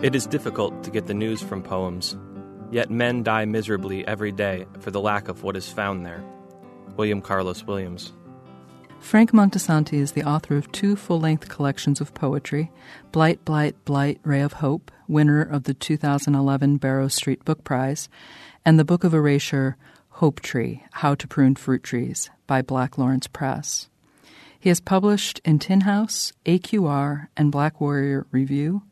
It is difficult to get the news from poems, yet men die miserably every day for the lack of what is found there. William Carlos Williams. Frank Montesonti is the author of two full length collections of poetry Blight, Blight, Blight, Ray of Hope, winner of the 2011 Barrow Street Book Prize, and the Book of Erasure, Hope Tree How to Prune Fruit Trees by Black Lawrence Press. He has published in Tin House, AQR, and Black Warrior Review.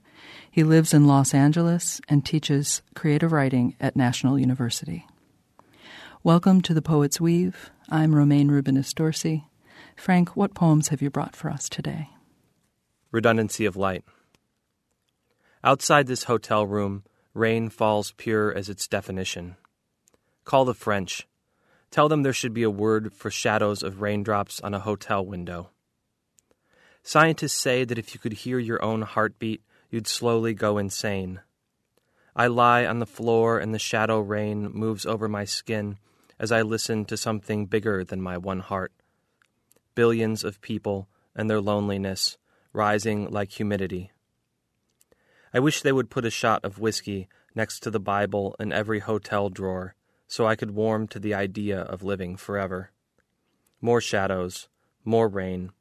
He lives in Los Angeles and teaches creative writing at National University. Welcome to The Poet's Weave. I'm Romaine Rubinas Dorsey. Frank, what poems have you brought for us today? Redundancy of Light. Outside this hotel room, rain falls pure as its definition. Call the French. Tell them there should be a word for shadows of raindrops on a hotel window. Scientists say that if you could hear your own heartbeat, you'd slowly go insane. I lie on the floor and the shadow rain moves over my skin as I listen to something bigger than my one heart billions of people and their loneliness rising like humidity. I wish they would put a shot of whiskey next to the Bible in every hotel drawer so I could warm to the idea of living forever. More shadows, more rain,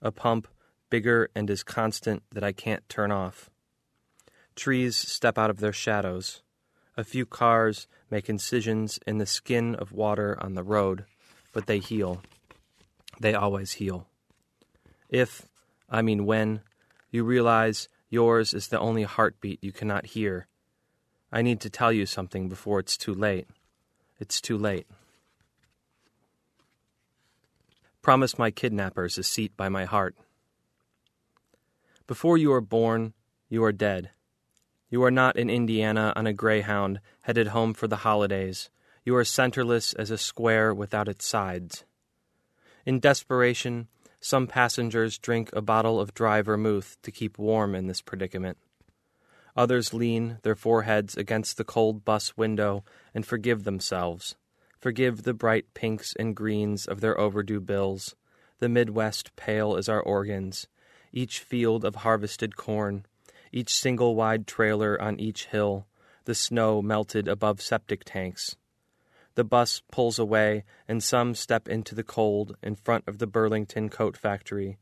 a pump bigger and as constant that I can't turn off. Trees step out of their shadows. A few cars make incisions in the skin of water on the road, but they heal they always heal. If, I mean when, you realize yours is the only heartbeat you cannot hear, I need to tell you something before it's too late. It's too late. Promise my kidnappers a seat by my heart. Before you are born, you are dead. You are not in Indiana on a greyhound headed home for the holidays. You are centerless as a square without its sides. In desperation, some passengers drink a bottle of dry vermouth to keep warm in this predicament. Others lean their foreheads against the cold bus window and forgive themselves, forgive the bright pinks and greens of their overdue bills, the Midwest pale as our organs, each field of harvested corn, each single wide trailer on each hill, the snow melted above septic tanks, the bus pulls away, and some step into the cold in front of the Burlington Coat Factory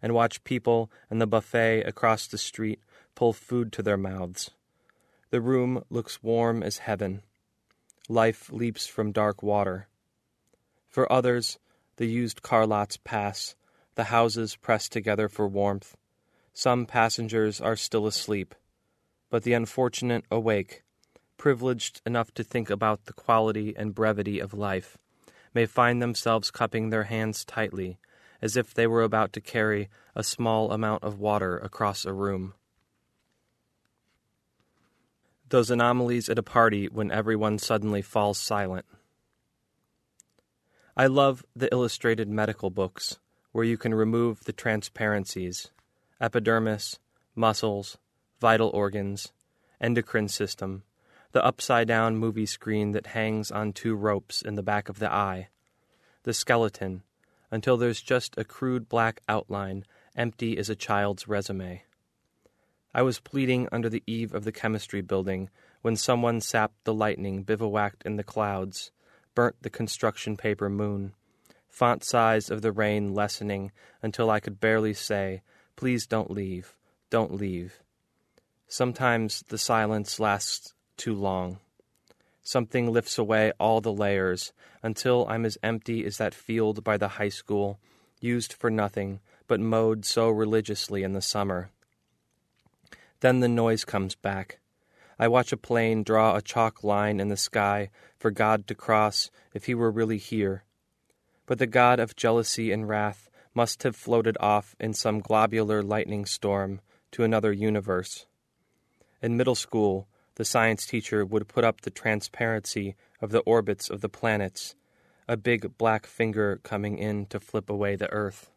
and watch people and the buffet across the street pull food to their mouths. The room looks warm as heaven. Life leaps from dark water. For others, the used car lots pass, the houses press together for warmth. Some passengers are still asleep, but the unfortunate awake privileged enough to think about the quality and brevity of life, may find themselves cupping their hands tightly, as if they were about to carry a small amount of water across a room. Those anomalies at a party when everyone suddenly falls silent. I love the illustrated medical books where you can remove the transparencies epidermis, muscles, vital organs, endocrine system, the upside down movie screen that hangs on two ropes in the back of the eye, the skeleton, until there's just a crude black outline, empty as a child's resume. I was pleading under the eave of the chemistry building when someone sapped the lightning bivouacked in the clouds, burnt the construction paper moon, font size of the rain lessening until I could barely say, Please don't leave, don't leave. Sometimes the silence lasts too long. Something lifts away all the layers until I'm as empty as that field by the high school, used for nothing, but mowed so religiously in the summer. Then the noise comes back. I watch a plane draw a chalk line in the sky for God to cross if he were really here. But the God of jealousy and wrath must have floated off in some globular lightning storm to another universe. In middle school, the science teacher would put up the transparency of the orbits of the planets, a big black finger coming in to flip away the Earth.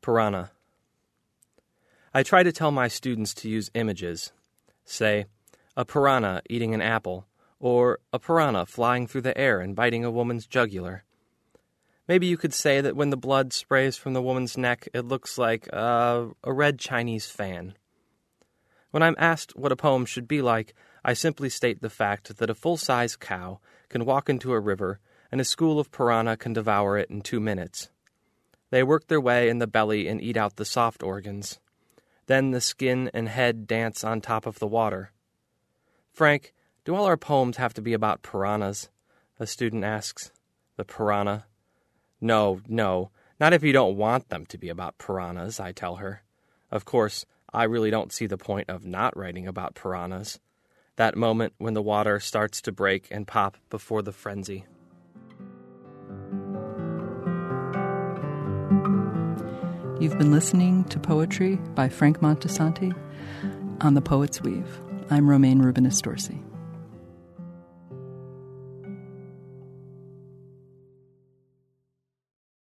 Piranha. I try to tell my students to use images. Say, a piranha eating an apple, or a piranha flying through the air and biting a woman's jugular. Maybe you could say that when the blood sprays from the woman's neck, it looks like uh, a red Chinese fan When I'm asked what a poem should be like, I simply state the fact that a full size cow can walk into a river and a school of piranha can devour it in two minutes. They work their way in the belly and eat out the soft organs. Then the skin and head dance on top of the water. Frank, do all our poems have to be about piranhas? A student asks. The piranha. No, no, not if you don't want them to be about piranhas, I tell her. Of course, I really don't see the point of not writing about piranhas. That moment when the water starts to break and pop before the frenzy. You've been listening to Poetry by Frank Montesonti on The Poet's Weave. I'm Romayne Rubinas Dorsey.